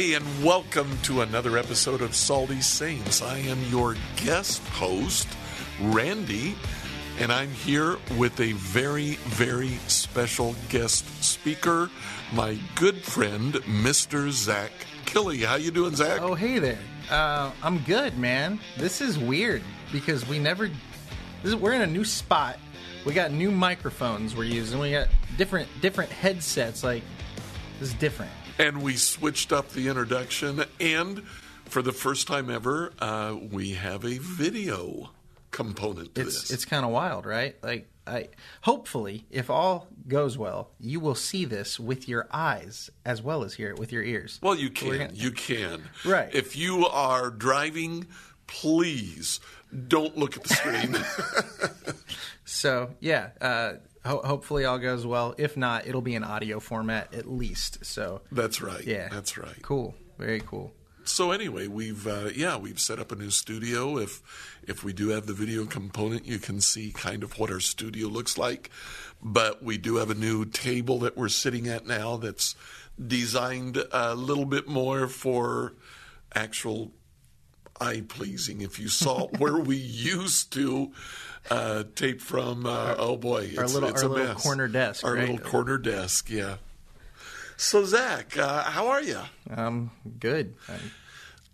Hey, and welcome to another episode of Salty Saints. I am your guest host, Randy, and I'm here with a very, very special guest speaker, my good friend, Mr. Zack Killey. How you doing, Zack? Oh, hey there. Uh, I'm good, man. This is weird because we never. This is, we're in a new spot. We got new microphones we're using. We got different different headsets. Like this is different. And we switched up the introduction, and for the first time ever, uh, we have a video component to It's this. it's kind of wild, right? Like I hopefully, if all goes well, you will see this with your eyes as well as hear it with your ears. Well, you can. gonna- You can. Right. If you are driving, please don't look at the screen. So yeah, uh, ho- hopefully all goes well. If not, it'll be in audio format at least. So That's right. yeah, That's right. Cool, very cool. So anyway, we've uh, yeah we've set up a new studio. If if we do have the video component, you can see kind of what our studio looks like. But we do have a new table that we're sitting at now that's designed a little bit more for actual eye pleasing. If you saw where we used to uh, tape from, uh, oh boy, our little- it's our a little corner desk, our right? little corner desk, yeah. So Zack, uh, how are you? I'm good. I,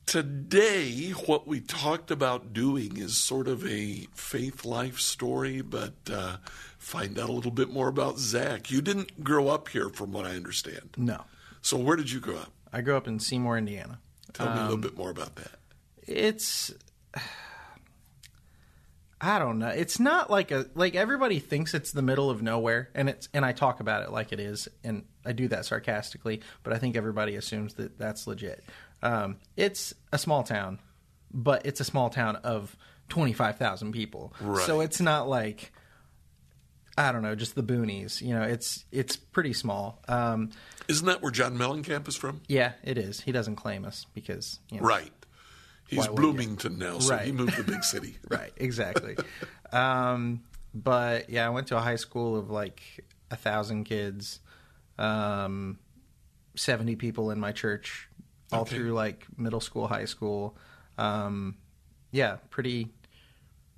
Today, what we talked about doing is sort of a faith life story, but uh, find out a little bit more about Zach. You didn't grow up here, from what I understand. no, So, where did you grow up? I grew up in Seymour, Indiana. Tell me a Um, little bit more about that. It's I don't know. It's not like a like everybody thinks it's the middle of nowhere and it's and I talk about it like it is and I do that sarcastically, but I think everybody assumes that that's legit. Um, it's a small town, but it's a small town of 25,000 people. Right. So it's not like I don't know, just the boonies. You know, it's it's pretty small. Um, Isn't that where John Mellencamp is from? yeah, it is. He doesn't claim us because you know, Right. He's? Bloomington now, so he moved to the big city. right exactly um but yeah i went to a high school of like a thousand kids um 70 people in my church all Okay. through like middle school high school um yeah pretty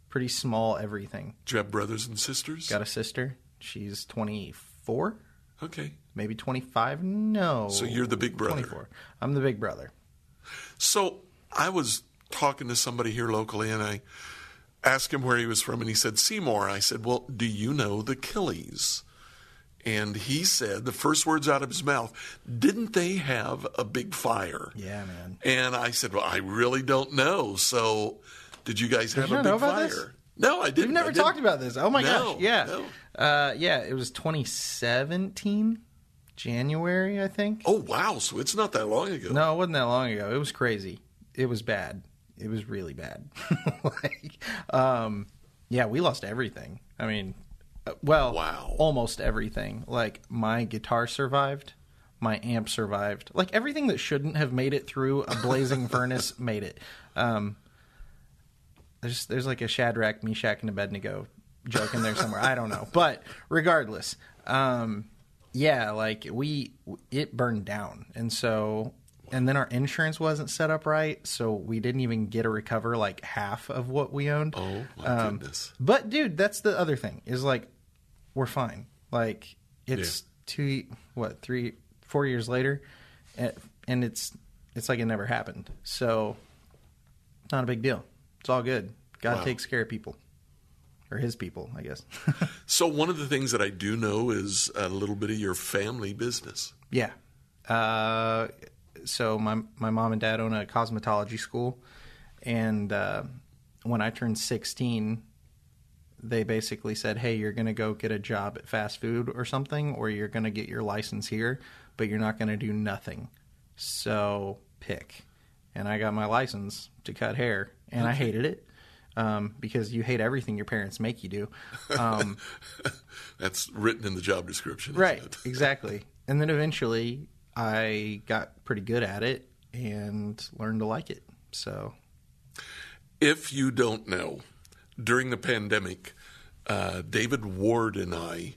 pretty small everything Do you have brothers and sisters? got a sister she's 24 Okay. maybe 25 no So you're the big brother. 24 i'm the big brother So I was talking to somebody here locally, and I asked him where he was from, and he said Seymour. I said, "Well, do you know the Killeys?" And he said the first words out of his mouth, "Didn't they have a big fire?" yeah man And I said, "Well, I really don't know. So, did you guys have you a big fire?" this? No, I didn't. We've never didn't. talked about this. Oh my No, gosh. Yeah. no. Uh, yeah, it was 2017, January, I think. Oh wow! So it's not that long ago. No, it wasn't that long ago. It was crazy. It was bad. It was really bad. like, um, yeah, we lost everything. I mean, uh, well, Wow. almost everything. Like my guitar survived, my amp survived. Like everything that shouldn't have made it through a blazing furnace made it. Um, there's there's like a Shadrach, Meshach, and Abednego joke in there somewhere. I don't know, but regardless, um, yeah, like we it burned down, and so and then our insurance wasn't set up right, so we didn't even get to recover like half of what we owned. Oh my Um, goodness! But dude, that's the other thing is like we're fine. Like it's two what three four years later, and, and it's it's like it never happened. So it's not a big deal. It's all good. God Wow. takes care of people or his people, I guess. So one of the things that I do know is a little bit of your family business. yeah. Uh, so my my mom and dad own a cosmetology school, and uh, when I turned sixteen, they basically said, "Hey, you're going to go get a job at fast food or something, or you're going to get your license here, but you're not going to do nothing. So pick." And I got my license to cut hair, and I hated it um, because you hate everything your parents make you do. Um, That's written in the job description. right, exactly. And then eventually, I got pretty good at it and learned to like it. So If you don't know, during the pandemic, uh, David Ward and I,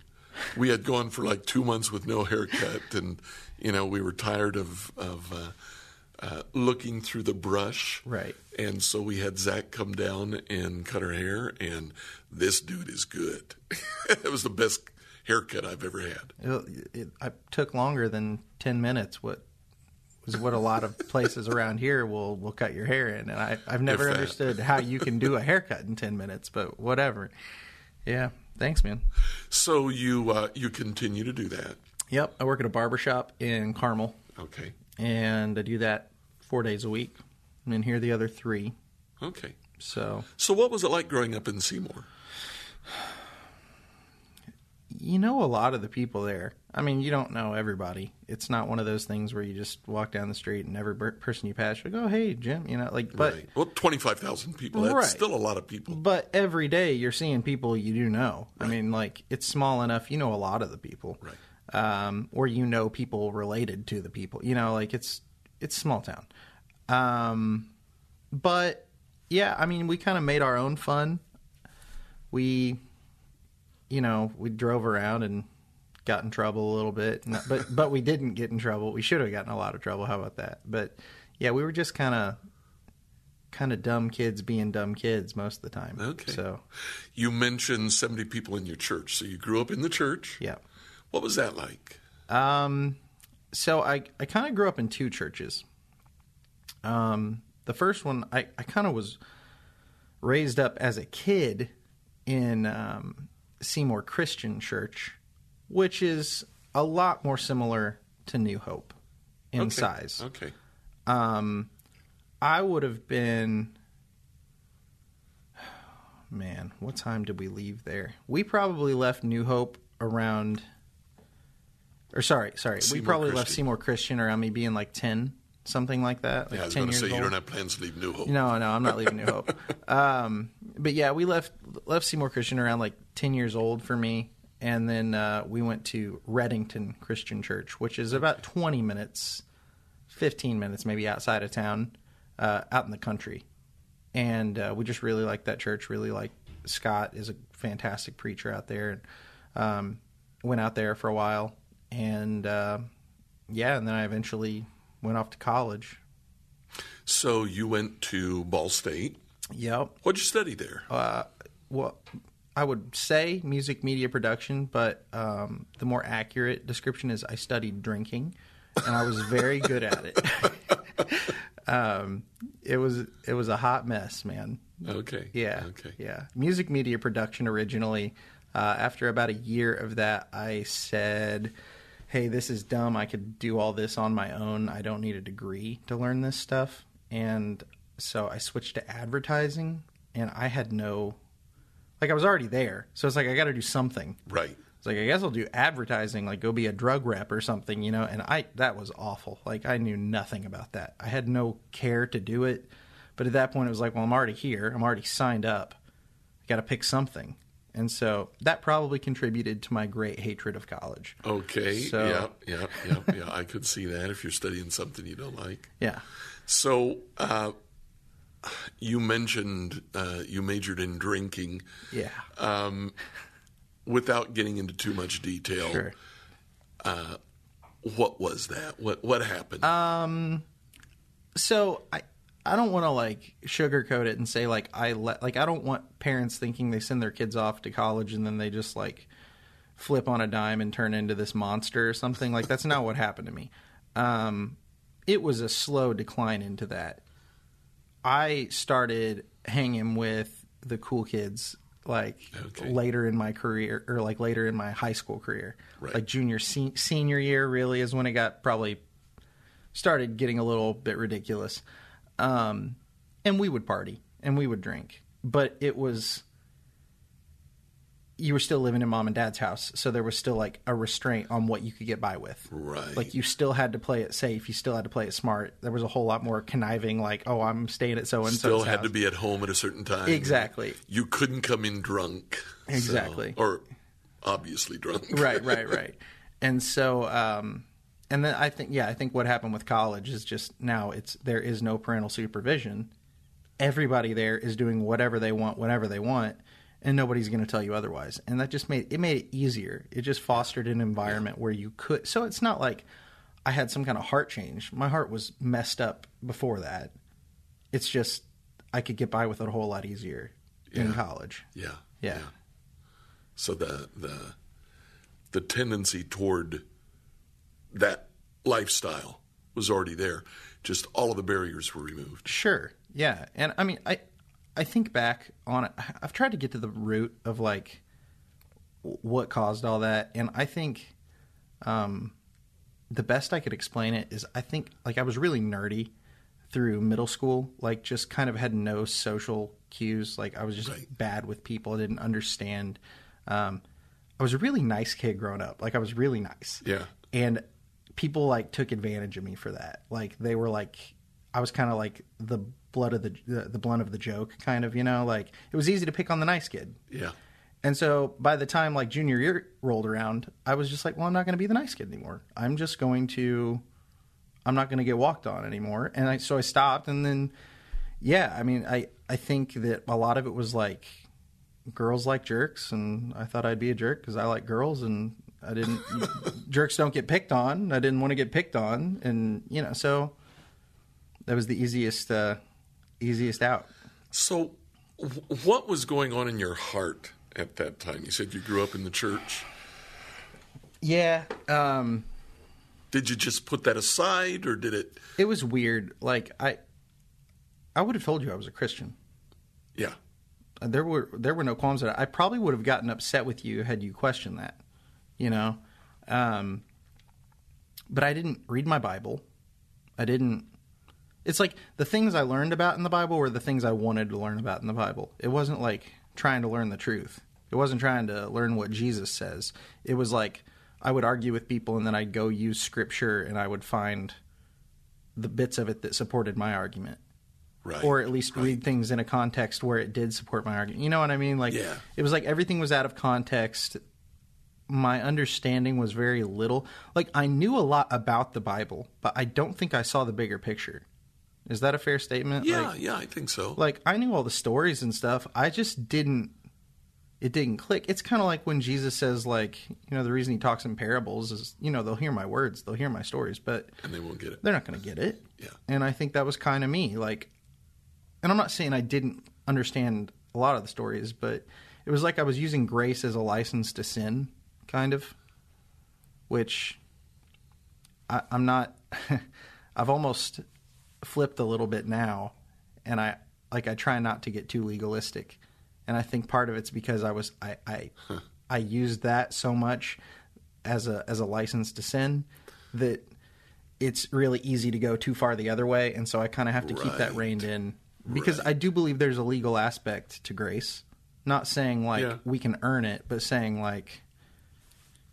we had gone for like two months with no haircut, and you know we were tired of of uh, uh, looking through the brush. Right. And so we had Zack come down and cut her hair, and this dude is good. it was the best haircut I've ever had. It, it, it took longer than ten minutes. What was what a lot of places around here will will cut your hair in, and I I've never understood how you can do a haircut in ten minutes, but whatever. Yeah, thanks, man. So you uh, you continue to do that. Yep, I work at a barber shop in Carmel, Okay. and I do that four days a week. and then here the other three, Okay. so So what was it like growing up in Seymour? You know a lot of the people there. I mean, you don't know everybody. It's not one of those things where you just walk down the street and every person you pass, you go, "Oh, "Hey, Jim," you know, like. But right. Well, twenty five thousand people. That's Right. still a lot of people. but every day you're seeing people you do know. I mean, like it's small enough you know a lot of the people, Right. um, or you know people related to the people. You know, like it's it's small town. Um, but yeah, I mean, we kind of made our own fun. We, you know, we drove around and got in trouble a little bit, but but we didn't get in trouble. We should have gotten a lot of trouble. How about that? But yeah, we were just kind of kind of dumb kids being dumb kids most of the time. Okay. So You mentioned seventy people in your church. So you grew up in the church. yeah. What was that like? Um, so I I kind of grew up in two churches. Um, the first one I I kind of was raised up as a kid in um, Seymour Christian Church, which is a lot more similar to New Hope in Okay. size. Okay. Um, I would have been. Man, what time did we leave there? We probably left New Hope around. Or sorry, sorry, we Seymour probably left Seymour Christian around me being like ten, something like that. Like Yeah, I was going to say you don't have plans to leave New Hope. No, no, I'm not leaving New Hope. Um, but yeah, we left left Seymour Christian around like ten years old for me, and then uh, we went to Reddington Christian Church, which is about twenty minutes, fifteen minutes maybe outside of town, uh, out in the country, and uh, we just really liked that church. Really like Scott is a fantastic preacher out there, and um, went out there for a while, and uh, yeah, and then I eventually went off to college. So you went to Ball State. Yep. What'd you study there? uh, well, I would say music media production, but um, the more accurate description is I studied drinking, and I was very good at it. um, it was it was a hot mess, man. okay. Yeah, Okay. yeah. Music media production originally. Uh, after about a year of that, I said, "Hey, this is dumb. I could do all this on my own. I don't need a degree to learn this stuff." And so I switched to advertising, and I had no, like, I was already there, so it's like I got to do something. Right. It's like I guess I'll do advertising, like go be a drug rep or something, you know. And I that was awful. Like I knew nothing about that. I had no care to do it. But at that point, it was like, well, I'm already here. I'm already signed up. I got to pick something. And so that probably contributed to my great hatred of college. Okay. So- yeah. Yeah. Yeah. Yeah. I could see that if you're studying something you don't like. Yeah. So uh, you mentioned uh, you majored in drinking. Yeah. Um, without getting into too much detail, Sure. what was that? What what happened? so I I don't want to like sugarcoat it and say like I let like I don't want parents thinking they send their kids off to college and then they just like flip on a dime and turn into this monster or something like that's not what happened to me. Um, it was a slow decline into that. I started hanging with the cool kids like Okay. later in my career or like later in my high school career. Right. Like junior se- senior year really is when it got probably started getting a little bit ridiculous. Um, and we would party and we would drink, but it was you were still living in mom and dad's house, so there was still like a restraint on what you could get by with. right. Like you still had to play it safe, you still had to play it smart. There was a whole lot more conniving, like, oh, I'm staying at so and so. Still had to be at home at a certain time. Exactly. You couldn't come in drunk. so- Exactly. or obviously drunk. right, right, right. And so, um, and then I think, yeah, I think what happened with college is just now it's there is no parental supervision. Everybody there is doing whatever they want, whenever they want, and nobody's going to tell you otherwise. And that just made it made it easier. It just fostered an environment where you could. So it's not like I had some kind of heart change. My heart was messed up before that. It's just I could get by with it a whole lot easier in Yeah. college. Yeah. Yeah. So the the the tendency toward that lifestyle was already there. Just all of the barriers were removed. Sure. Yeah. And I mean, I I think back on it. I've tried to get to the root of like what caused all that, and I think um, the best I could explain it is I think like I was really nerdy through middle school. Like, just kind of had no social cues. Like, I was just Right. bad with people. I didn't understand. Um, I was a really nice kid growing up. Like, I was really nice Yeah. and people like took advantage of me for that like they were like i was kind of like the blood of the, the the blunt of the joke kind of you know? Like it was easy to pick on the nice kid. Yeah. and so by the time like junior year rolled around i was just like well i'm not going to be the nice kid anymore. I'm just going to i'm not going to get walked on anymore. And i so i stopped and then yeah i mean i i think that a lot of it was like girls like jerks and i thought i'd be a jerk because i like girls and i didn't jerks don't get picked on. I didn't want to get picked on and you know so that was the easiest uh easiest out So, what was going on in your heart at that time? You said you grew up in the church. yeah um Did you just put that aside, or did it? it was weird like i i would have told you i was a christian Yeah. there were there were no qualms that I probably would have gotten upset with you had you questioned that, you know. Um, but I didn't read my Bible. I didn't. It's like the things I learned about in the Bible were the things I wanted to learn about in the Bible. It wasn't like trying to learn the truth. It wasn't trying to learn what Jesus says. It was like I would argue with people and then I'd go use scripture and I would find the bits of it that supported my argument Right. or at least right. read things in a context where it did support my argument. You know what I mean? Like Yeah. it was like everything was out of context. My understanding was very little. Like I knew a lot about the Bible, but I don't think I saw the bigger picture. Is that a fair statement? Yeah. Like, yeah. I think so. like I knew all the stories and stuff. I just didn't it didn't click. It's kind of like when Jesus says like, you know, the reason he talks in parables is, you know, they'll hear my words, they'll hear my stories, but and they won't get it. they're not going to get it. Yeah. And I think that was kind of me. Like, and I'm not saying I didn't understand a lot of the stories, but it was like I was using grace as a license to sin, kind of, which I, I'm not. I've almost flipped a little bit now, and I like I try not to get too legalistic, and I think part of it's because I was I I, I used that so much as a as a license to sin that it's really easy to go too far the other way, and so I kind of have to keep that reined in because Right. I do believe there's a legal aspect to grace. Not saying like Yeah. we can earn it, but saying like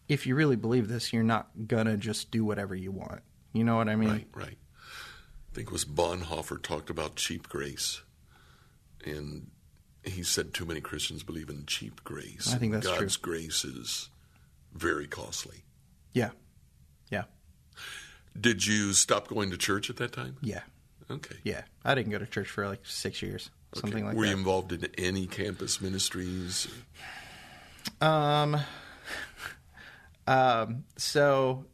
if you really believe this, you're not gonna just do whatever you want. You know what I mean? Right, right. I think it was Bonhoeffer talked about cheap grace, and he said too many Christians believe in cheap grace. I think that's God's grace is very costly. Yeah, yeah, Did you stop going to church at that time? yeah, Okay. yeah. I didn't go to church for like six years, Okay. something like Were that. Were you involved in any campus ministries? Um, um, so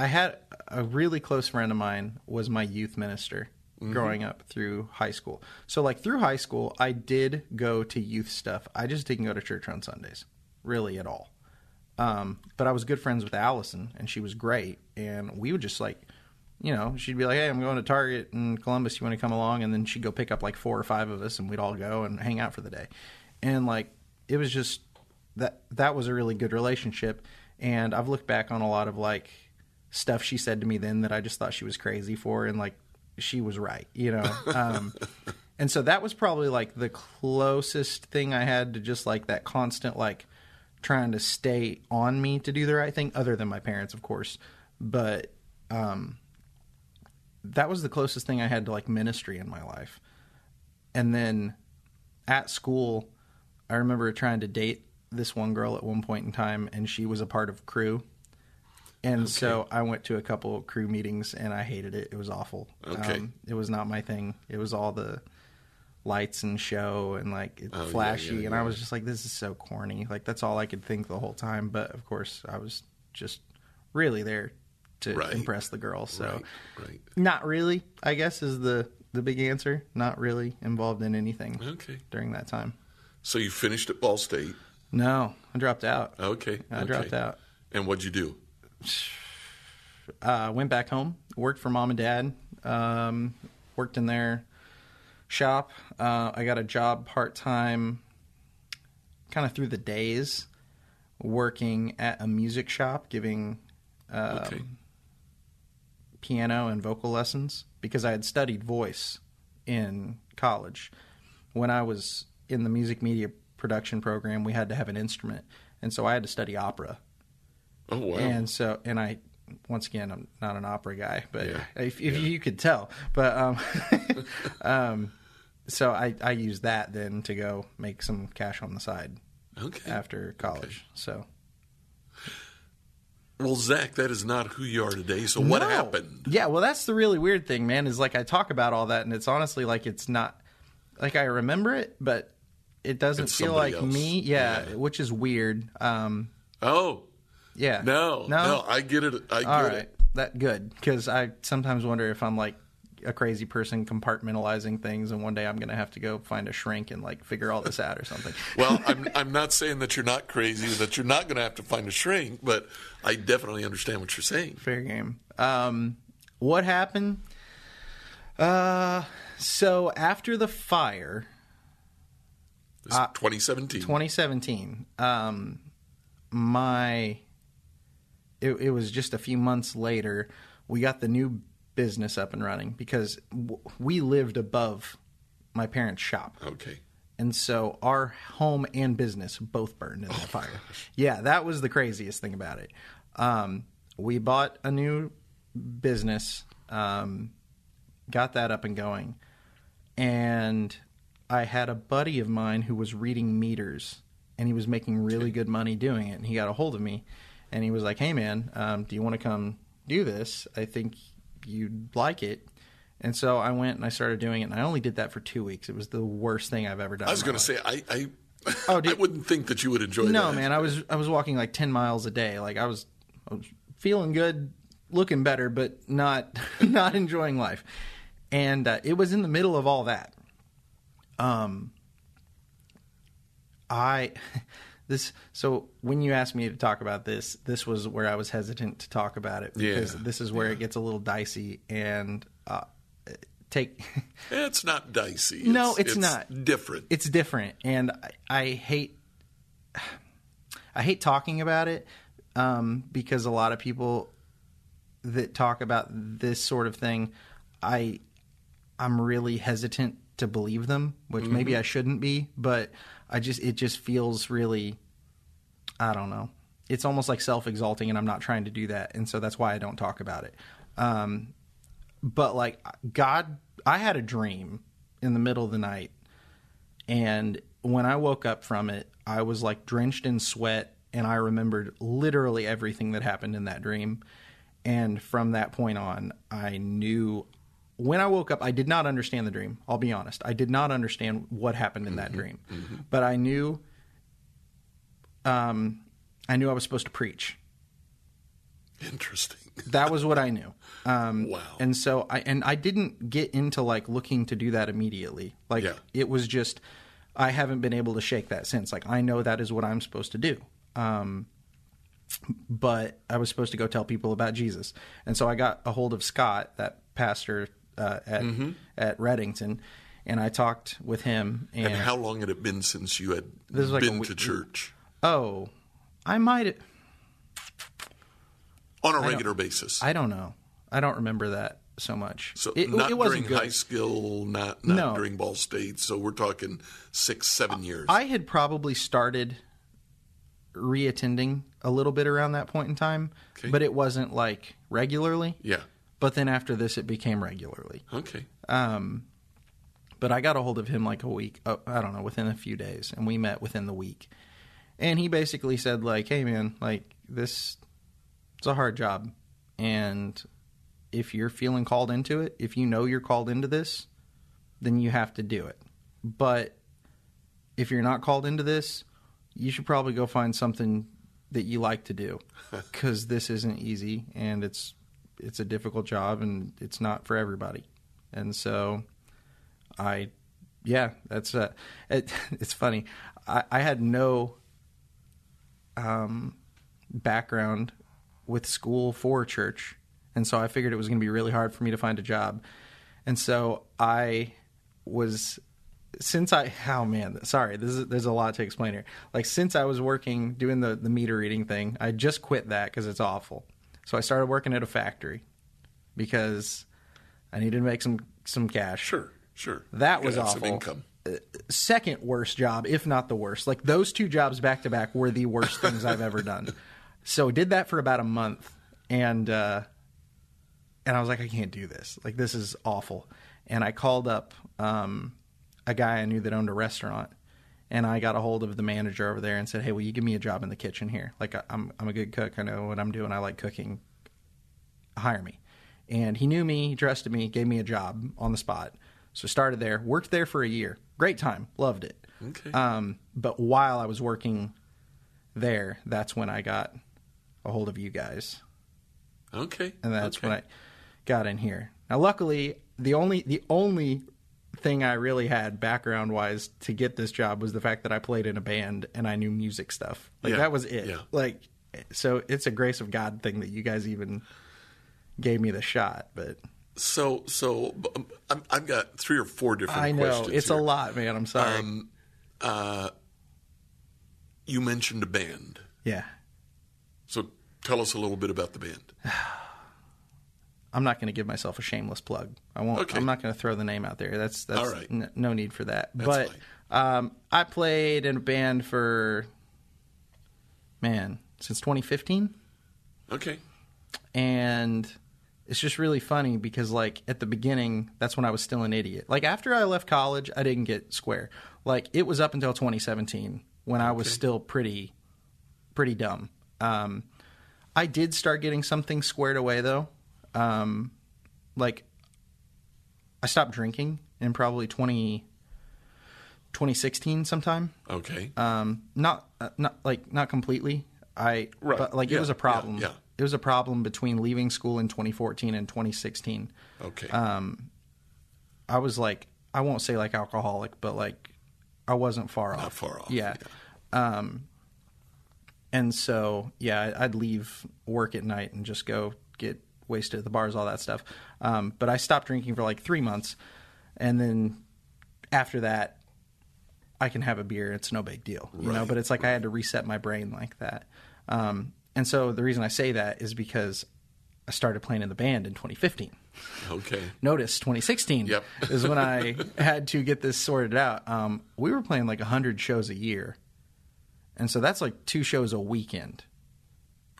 I had a really close friend of mine was my youth minister growing up through high school. So like through high school, I did go to youth stuff. I just didn't go to church on Sundays, really at all. Um, but I was good friends with Allison, and she was great. And we would just like, you know, she'd be like, "Hey, I'm going to Target in Columbus. You want to come along?" And then she'd go pick up like four or five of us, and we'd all go and hang out for the day. And like, it was just that that was a really good relationship. And I've looked back on a lot of like stuff she said to me then that I just thought she was crazy for, and like she was right, you know. Um, and so that was probably like the closest thing I had to just like that constant like trying to stay on me to do the right thing, other than my parents, of course. But um, that was the closest thing I had to like ministry in my life. And then at school, I remember trying to date this one girl at one point in time, and she was a part of Cru. And so I went to a couple of Cru meetings, and I hated it. It was awful. Okay. Um, it was not my thing. It was all the lights and show and like it's Oh, yeah, flashy, yeah, and I was just like, this is so corny. Like that's all I could think the whole time. But of course, I was just really there to Right. impress the girls. So Right, right. not really, I guess is the the big answer. Not really involved in anything Okay. during that time. So you finished at Ball State. No, I dropped out. Okay. I okay. dropped out. And what'd you do? Uh, went back home, worked for mom and dad, um, worked in their shop. Uh, I got a job part time, kind of through the days, working at a music shop, giving um, Okay. piano and vocal lessons because I had studied voice in college. When I was in the music media production program, we had to have an instrument, and so I had to study opera. Oh wow. And so, and I, once again, I'm not an opera guy, but Yeah. if, if you could tell, but um, um, so I I used that then to go make some cash on the side okay. after college. So Well, Zack, that is not who you are today. So what No. happened? Yeah, well, that's the really weird thing, man. Is like I talk about all that, and it's honestly like it's not like I remember it, but it doesn't It's feel like else. me. Yeah, Yeah. which is weird. Um, Oh yeah, no, no, no, I get it. I get All right, it. that good because I sometimes wonder if I'm like a crazy person compartmentalizing things, and one day I'm gonna have to go find a shrink and like figure all this out or something. Well, I'm I'm not saying that you're not crazy, that you're not going to have to find a shrink, but I definitely understand what you're saying. Fair game. Um, what happened? Uh, so after the fire, This is 2017. 2017, um, my it, it was just a few months later we got the new business up and running because w- we lived above my parents' shop. Okay. And so our home and business both burned in that fire. Yeah, that was the craziest thing about it. Um, we bought a new business, um, got that up and going, and I had a buddy of mine who was reading meters, and he was making really good money doing it. And he got a hold of me, and he was like, "Hey, man, um, do you want to come do this? I think you'd like it." And so I went and I started doing it, and I only did that for two weeks. It was the worst thing I've ever done. I was going to say I I, Oh, I wouldn't think that you would enjoy that. No, man, I was I was walking like ten miles a day. Like I was, I was feeling good, looking better, but not not enjoying life. And uh, it was in the middle of all that. Um, I this so when you asked me to talk about this, this was where I was hesitant to talk about it because Yeah, this is where it gets a little dicey and uh, take. It's not dicey. No, it's not. different. it's different and I, I hate i hate talking about it um, because a lot of people that talk about this sort of thing i i'm really hesitant to believe them which maybe i shouldn't be but i just it just feels really i don't know it's almost like self-exalting and i'm not trying to do that and so that's why i don't talk about it um, but like god i had a dream in the middle of the night and when I woke up from it, I was like drenched in sweat and I remembered literally everything that happened in that dream. And from that point on, I knew when I woke up, I did not understand the dream. I'll be honest. I did not understand what happened in that dream. But I knew um I knew I was supposed to preach. Interesting. That was what I knew. Um, Wow. And so I and I didn't get into like looking to do that immediately. Like Yeah. it was just I haven't been able to shake that since. Like I know that is what I'm supposed to do. Um, but I was supposed to go tell people about Jesus, and so I got a hold of Scott, that pastor uh, at Mm-hmm. at Reddington, and I talked with him. And, And how long had it been since you had This is like been to church oh, I might. on a regular basis? I don't know. I don't remember that so much. so it, not it wasn't during good. high school, not not No. during Ball State. So we're talking six, seven years. I had probably started reattending a little bit around that point in time, Okay. but it wasn't like regularly. yeah. But then after this, it became regularly. Okay. Um, but I got a hold of him like a week. Oh, I don't know, within a few days, and we met within the week. And he basically said like, "Hey, man, like this, it's a hard job, and if you're feeling called into it, if you know you're called into this, then you have to do it. But if you're not called into this, you should probably go find something that you like to do, because this isn't easy, and it's it's a difficult job and it's not for everybody. And so I yeah, that's uh it, it's funny. I, I had no um background with school for church. And so I figured it was going to be really hard for me to find a job. And so I was since I oh man, sorry, this is, there's a lot to explain here. Like since I was working doing the the meter reading thing, I just quit that because it's awful. So I started working at a factory because I needed to make some some cash. Sure, sure. That was gotta some awful. income. Second worst job, if not the worst. Like those two jobs back to back were the worst things I've ever done. So did that for about a month, and uh, and I was like, I can't do this. Like this is awful. And I called up um, a guy I knew that owned a restaurant, and I got a hold of the manager over there and said, Hey, will you give me a job in the kitchen here? Like I- I'm I'm a good cook. I know what I'm doing. I like cooking. Hire me. And he knew me, he trusted me, gave me a job on the spot. So started there, worked there for a year. Great time, loved it. Okay. Um, but while I was working there, that's when I got a hold of you guys okay. and that's okay. when I got in here. Now, luckily, the only the only thing I really had background wise to get this job was the fact that I played in a band and I knew music stuff. Like Yeah, that was it. yeah. Like so, it's a grace of God thing that you guys even gave me the shot. But So, so um, I'm- I've got three or four different I know questions. it's here. a lot, man. I'm sorry. Um, uh, you mentioned a band. yeah, So tell us a little bit about the band. I'm not going to give myself a shameless plug. I won't. Okay. I'm not going to throw the name out there. That's that's All right. n- no need for that. That's but um, I played in a band for man since 2015. Okay. and it's just really funny because like at the beginning that's when i was still an idiot like after i left college i didn't get square like it was up until 2017 when i was still pretty pretty dumb um, i did start getting something squared away though um, like i stopped drinking in probably 20 2016 sometime Okay. um, not uh, not like not completely. I Right. but like Yeah, it was a problem. yeah, yeah. It was a problem between leaving school in 2014 and 2016. okay. um, I was like I won't say like alcoholic, but like I wasn't far Not off. far off, Yeah. Um, and so yeah, I'd leave work at night and just go get wasted at the bars, all that stuff. Um, but I stopped drinking for like three months, and then after that, I can have a beer. It's no big deal, you know. But it's like I had to reset my brain like that. Um, and so the reason I say that is because I started playing in the band in 2015 okay. notice 2016 Yep. is when I had to get this sorted out. Um, we were playing like 100 shows a year. And so that's like two shows a weekend.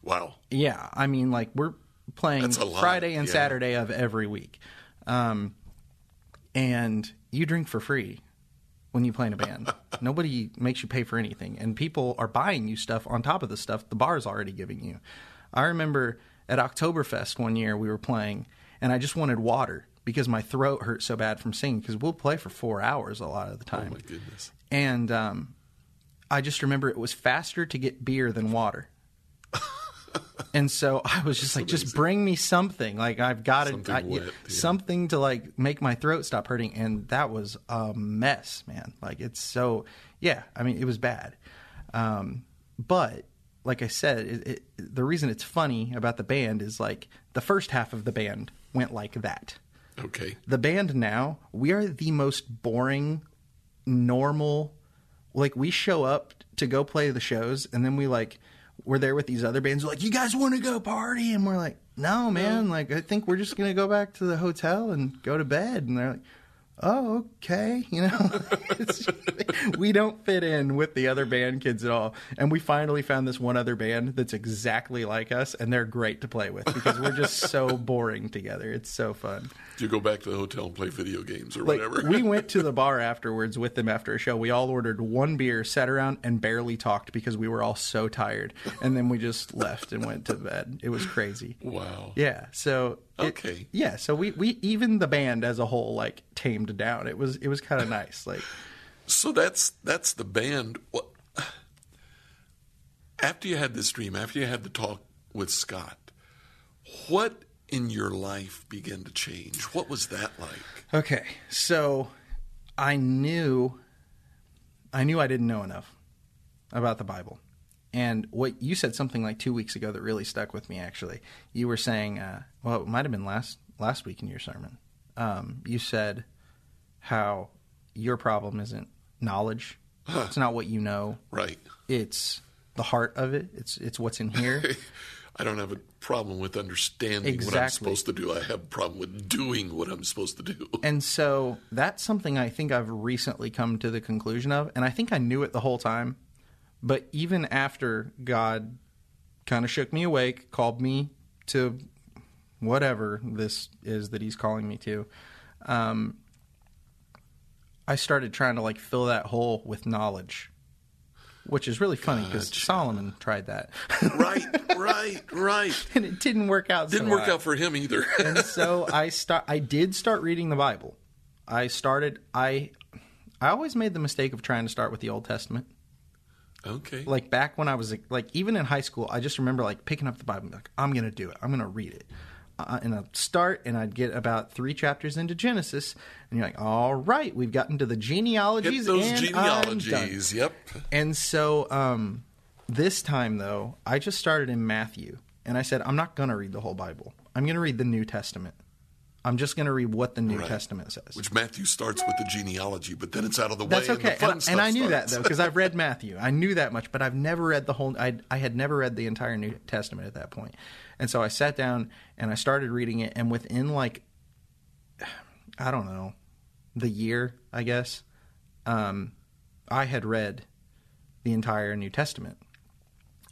Wow. Yeah. I mean, like we're playing That's a lot, Friday and yeah. Saturday of every week. Um, and you drink for free when you play in a band. Nobody makes you pay for anything. And people are buying you stuff on top of the stuff the bar's already giving you. I remember at Oktoberfest one year we were playing and I just wanted water because my throat hurt so bad from singing because we'll play for four hours a lot of the Oh time. my goodness. And um, I just remember it was faster to get beer than water. and so I was just like, just bring me something. Like I've got to Something I, wet, yeah. something to like make my throat stop hurting. And that was a mess, man. Like it's so yeah. I mean, it was bad. Um, but like I said, it, it, the reason it's funny about the band is like the first half of the band went like that. Okay. The band now, we are the most boring, normal. Like we show up to go play the shows, and then we like we're there with these other bands. Like, you guys want to go party? And we're like, no, man. Like, I think we're just gonna go back to the hotel and go to bed. And they're like, oh, okay. You know, we don't fit in with the other band kids at all. And we finally found this one other band that's exactly like us, and they're great to play with because we're just so boring together. It's so fun. Do you go back to the hotel and play video games or Like whatever? we went to the bar afterwards with them after a show. We all ordered one beer, sat around, and barely talked because we were all so tired. And then we just left and went to bed. It was crazy. wow. Yeah. So it- Okay. yeah. So we we even the band as a whole like tamed down. It was it was kind of nice. Like So that's that's the band. What after you had this dream, after you had the talk with Scott, what in your life began to change? What was that like? Okay, so I knew, I knew I didn't know enough about the Bible, and what you said something like two weeks ago that really stuck with me. Actually, you were saying, uh, well, it might have been last last week in your sermon. Um, you said how your problem isn't knowledge; Huh. it's not what you know; Right. it's the heart of it. It's it's what's in here. I don't have a problem with understanding what I'm supposed to do. I have a problem with doing what I'm supposed to do. And so that's something I think I've recently come to the conclusion of. And I think I knew it the whole time. But even after God kind of shook me awake, called me to whatever this is that He's calling me to, um, I started trying to like fill that hole with knowledge, which is really funny because Gotcha. Solomon tried that. right, right, right. and it didn't work out. Didn't so work well. out for him either. and so I start. I did start reading the Bible. I started. I I always made the mistake of trying to start with the Old Testament. Okay. Like back when I was like even in high school, I just remember like picking up the Bible, and like I'm gonna do it. I'm gonna read it. Uh, and I'd start, and I'd get about three chapters into Genesis, and you're like, "All right, we've gotten to the genealogies, Hit those and I'm done." genealogies. Yep. And so um, this time, though, I just started in Matthew, and I said, I'm not going to read the whole Bible. I'm going to read the New Testament. I'm just going to read what the New Right. Testament says. Which Matthew starts with the genealogy, but then it's out of the That's way. okay, And, the fun and, and I knew that though because I've read Matthew. I knew that much, but I've never read the whole. I I had never read the entire New Testament at that point, and so I sat down and I started reading it, and within like, I don't know, the year I guess, um, I had read the entire New Testament.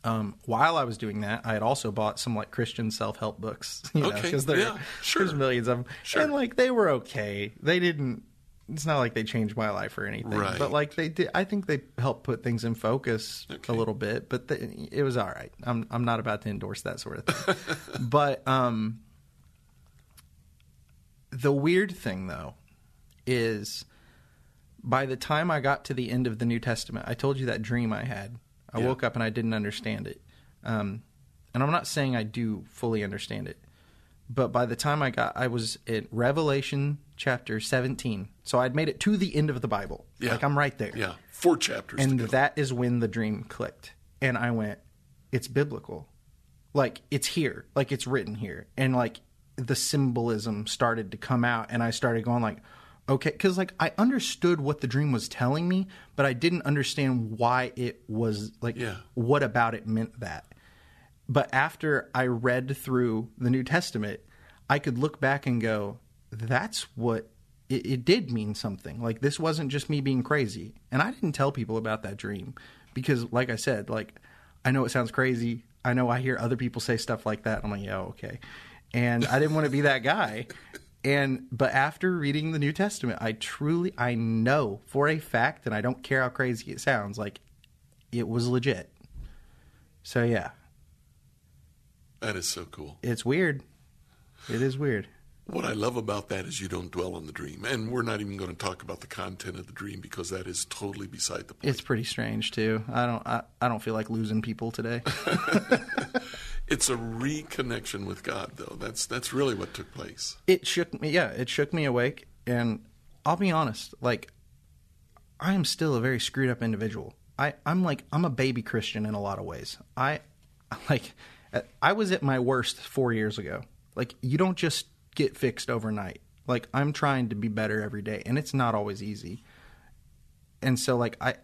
Um, while I was doing that, I had also bought some like Christian self help books. You know, because yeah, sure. there's millions of them, Sure. and like they were okay. They didn't. It's not like they changed my life or anything, Right. but like they did. I think they helped put things in focus Okay. a little bit. But the, it was all right. I'm I'm not about to endorse that sort of thing. but um, the weird thing though is by the time I got to the end of the New Testament, I told you that dream I had. I Yeah. woke up and I didn't understand it. Um, and I'm not saying I do fully understand it, but by the time I got, I was at Revelation chapter 17. So I'd made it to the end of the Bible. Yeah. Like I'm right there. Yeah, four chapters. And that is when the dream clicked. And I went, it's biblical. Like it's here. Like it's written here. And like the symbolism started to come out and I started going like, okay, cuz like I understood what the dream was telling me, but I didn't understand why it was like Yeah. what about it meant that. But after I read through the New Testament, I could look back and go, that's what it, it did mean something. Like this wasn't just me being crazy. And I didn't tell people about that dream because, like I said, like I know it sounds crazy. I know I hear other people say stuff like that. I'm like, yeah, okay. And I didn't want to be that guy. And but after reading the New Testament, I truly I know for a fact, and I don't care how crazy it sounds, like it was legit. So yeah, that is so cool. it's weird. It is weird. What I love about that is you don't dwell on the dream, and we're not even going to talk about the content of the dream because that is totally beside the point. It's pretty strange too. I don't. I, I don't feel like losing people today. It's a reconnection with God, though. That's that's really what took place. it shook me. Yeah, it shook me awake. And I'll be honest. Like, I am still a very screwed up individual. I I'm like I'm a baby Christian in a lot of ways. I like I was at my worst four years ago. Like, you don't just get fixed overnight. Like, I'm trying to be better every day, and it's not always easy. and so like I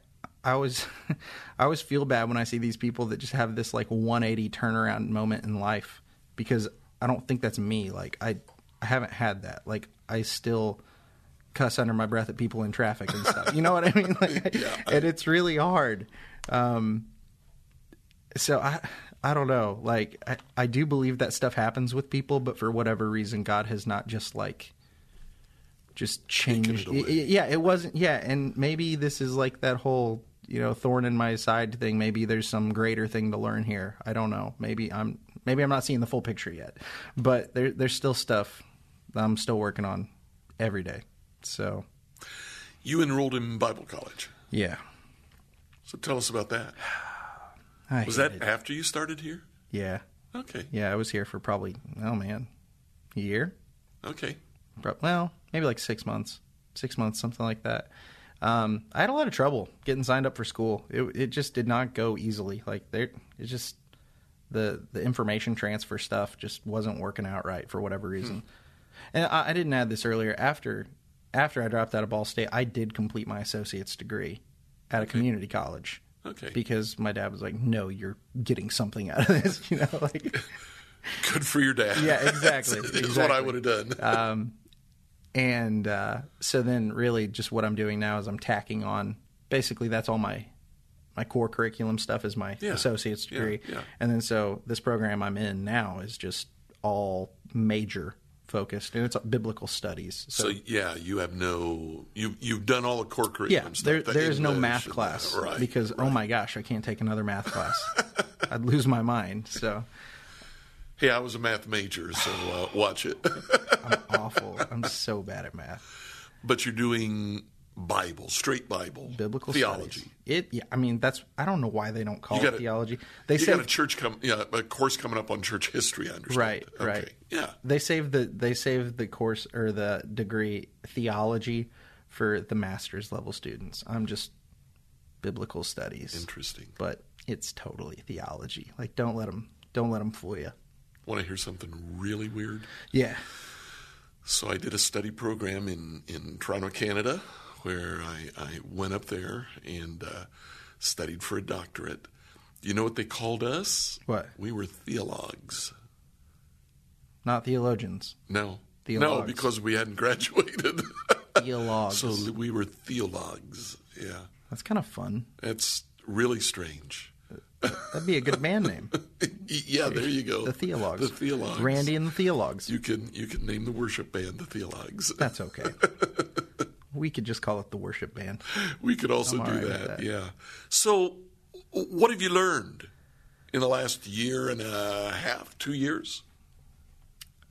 I always I always feel bad when I see these people that just have this like 180 turnaround moment in life because I don't think that's me. Like I I haven't had that. Like I still cuss under my breath at people in traffic and stuff. You know what I mean? Like, Yeah. and it's really hard. Um, so I I don't know. Like I, I do believe that stuff happens with people, but for whatever reason, God has not just like just changed. it yeah, it wasn't. Yeah, and maybe this is like that whole you know thorn in my side thing. Maybe there's some greater thing to learn here. I don't know. Maybe I'm maybe I'm not seeing the full picture yet, but there there's still stuff that I'm still working on every day. So You enrolled in Bible college, yeah, so tell us about that. I Was that it. after you started here? yeah Okay. yeah I was here for probably oh man a year. Okay. Well, maybe like six months, six months, something like that. Um, I had a lot of trouble getting signed up for school. It, it just did not go easily. Like there, it just the the information transfer stuff just wasn't working out right for whatever reason. And I, I didn't add this earlier. After after I dropped out of Ball State, I did complete my associate's degree at a community college. Okay. Because my dad was like, "No, you're getting something out of this," you know, like Good for your dad. Yeah, exactly, That's what I would have done. And uh, so then really just what I'm doing now is I'm tacking on basically that's all my my core curriculum stuff is my Yeah. associate's degree, yeah. and then so this program I'm in now is just all major focused and it's biblical studies. so yeah, you have no you you've done all the core curriculum yeah, stuff. there the there is no math class right? because oh my gosh, I can't take another math class. I'd lose my mind. So hey, I was a math major, so uh, watch it. I'm awful. I'm so bad at math. but you're doing Bible, straight Bible, Biblical theology. studies. It yeah, I mean that's I don't know why they don't call it a- theology. They You say got a church come, yeah, a course coming up on church history. I understand. Right, Okay. right. Yeah. They saved the they saved the course or the degree theology for the master's level students. I'm just biblical studies, Interesting. but it's totally theology. Like don't let them don't let them fool you. Want to hear something really weird? Yeah. So I did a study program in, in Toronto, Canada, where I, I went up there and uh, studied for a doctorate. You know what they called us? What? We were theologues. Not theologians. No. No, Theologues. because we hadn't graduated. Theologues. so we were theologues. Yeah. That's kind of fun. It's really strange. That'd be a good band name. yeah, there you go. The Theologues. The Theologues. Randy and the Theologues. You can you can name the worship band the Theologues. That's okay. we could just call it the worship band. We could also I'm do right that, that. Yeah. So, what have you learned in the last year and a half, two years?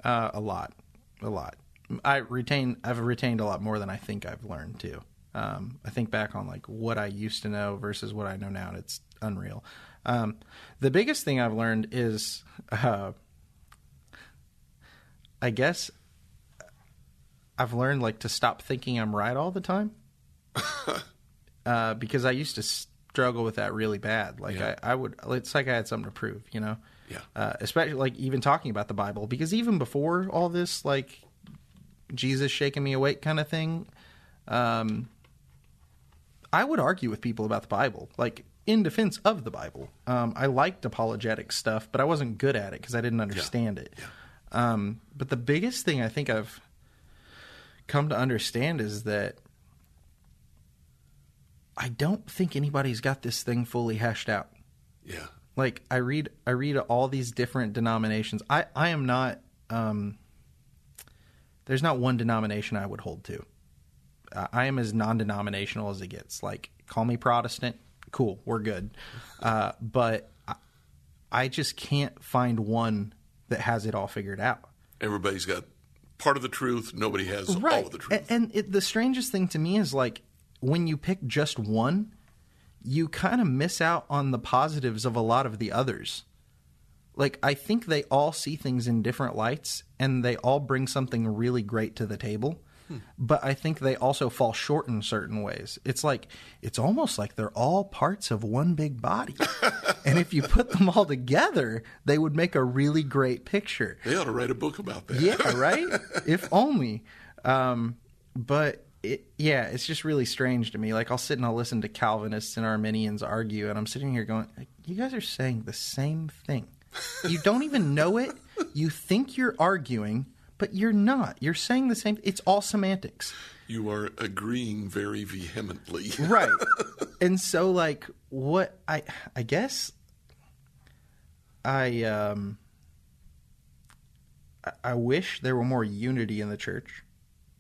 Uh, a lot, a lot. I retain. I've retained a lot more than I think I've learned too. Um, I think back on like what I used to know versus what I know now, and it's unreal. Um, the biggest thing I've learned is, uh, I guess, I've learned like to stop thinking I'm right all the time. uh, because I used to struggle with that really bad. Like Yeah. I, I would. It's like I had something to prove, you know Yeah. uh, especially like even talking about the Bible, because even before all this, like Jesus shaking me awake kind of thing, um, I would argue with people about the Bible, like in defense of the Bible. Um, I liked apologetic stuff, but I wasn't good at it because I didn't understand it. Um, but the biggest thing I think I've come to understand is that I don't think anybody's got this thing fully hashed out Yeah. like I read I read all these different denominations. I I am not um there's not one denomination I would hold to. Uh, I am as non-denominational as it gets. Like call me Protestant, cool, we're good. Uh but I, I just can't find one that has it all figured out. Everybody's got part of the truth. Nobody has all of the truth. A- And, it, the strangest thing to me is like when you pick just one, you kind of miss out on the positives of a lot of the others. Like I think they all see things in different lights and they all bring something really great to the table. But I think they also fall short in certain ways. It's like it's almost like they're all parts of one big body. and if you put them all together, they would make a really great picture. they ought to write a book about that. Yeah, right. if only. Um, but it, yeah, it's just really strange to me. Like I'll sit and I'll listen to Calvinists and Arminians argue, and I'm sitting here going, "You guys are saying the same thing. You don't even know it. You think you're arguing, but you're not. You're saying the same. It's all semantics." You are agreeing very vehemently. right and so like what i i guess i um I- i wish there were more unity in the church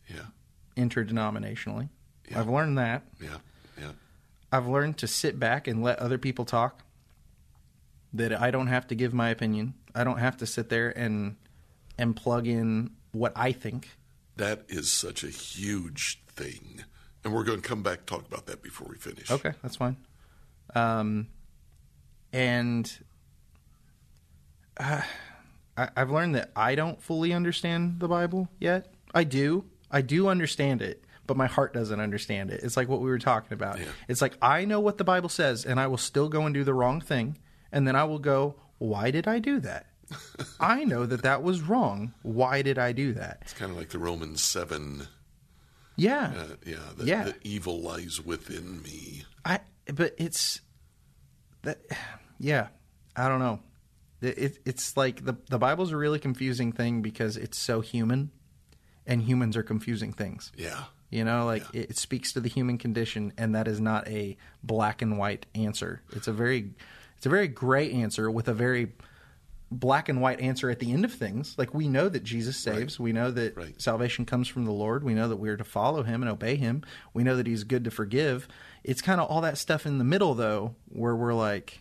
Yeah. interdenominationally Yeah. i've learned that Yeah. Yeah. i've learned to sit back and let other people talk that i don't have to give my opinion i don't have to sit there and and plug in what i think That is such a huge thing. And we're going to come back and talk about that before we finish. Okay, that's fine. Um, and uh, I, I've learned that I don't fully understand the Bible yet. I do. I do understand it, but my heart doesn't understand it. It's like what we were talking about. Yeah. It's like I know what the Bible says, and I will still go and do the wrong thing, and then I will go, "Why did I do that?" I know that that was wrong. Why did I do that? It's kind of like the Romans 7. Yeah. Uh, yeah, the, Yeah. the evil lies within me. I but it's that yeah I don't know it, it, it's like the the Bible's a really confusing thing because it's so human and humans are confusing things Yeah. you know like it, it speaks to the human condition and that is not a black and white answer it's a very it's a very gray answer with a very black and white answer at the end of things. Like we know that Jesus saves. We know that Right. salvation comes from the Lord. We know that we're to follow him and obey him. We know that he's good to forgive. It's kind of all that stuff in the middle though where we're like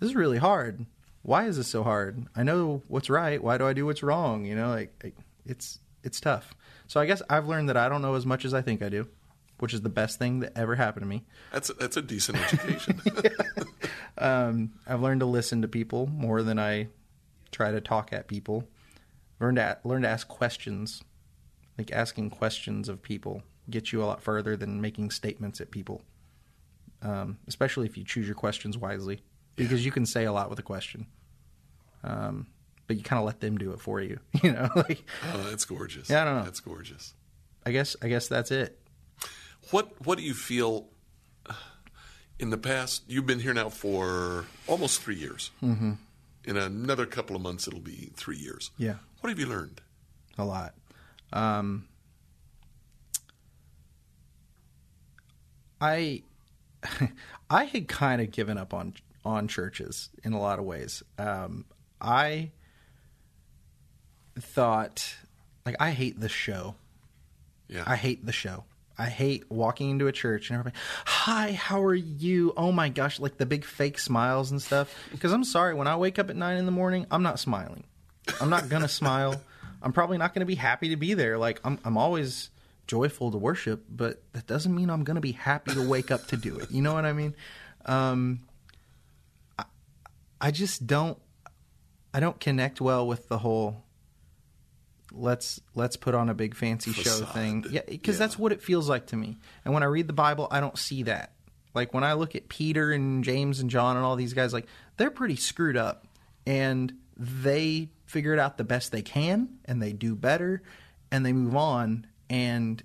this is really hard. Why is this so hard? I know what's right. Why do i do what's wrong? You know like like, it's it's tough. So i guess i've learned that i don't know as much as i think i do which is the best thing that ever happened to me. That's a, that's a decent education. um, i've learned to listen to people more than i try to talk at people. Learned to learn to ask questions. Like asking questions of people gets you a lot further than making statements at people. Um, especially if you choose your questions wisely because you can say a lot with a question. Um, but you kind of let them do it for you you know? Like oh, that's gorgeous. Yeah, I don't know. That's gorgeous. i guess i guess that's it What What do you feel uh, in the past? You've been here now for almost three years. Mm-hmm. In another couple of months, it'll be three years. yeah What have you learned? a lot. Um, I I had kind of given up on on churches in a lot of ways. Um, I thought like I hate the show. Yeah. I hate the show. I hate walking into a church and everybody, hi, how are you? Oh my gosh, like the big fake smiles and stuff. Because I'm sorry, when I wake up at nine in the morning, I'm not smiling. I'm not gonna smile. I'm probably not gonna be happy to be there. Like I'm, I'm always joyful to worship, but that doesn't mean I'm gonna be happy to wake up to do it. You know what I mean? Um, I, I just don't. I don't connect well with the whole let's let's put on a big fancy show thing. Yeah, because Yeah. that's what it feels like to me. And when I read the Bible, I don't see that. Like when I look at Peter and James and John and all these guys, like they're pretty screwed up, and they figure it out the best they can, and they do better, and they move on. And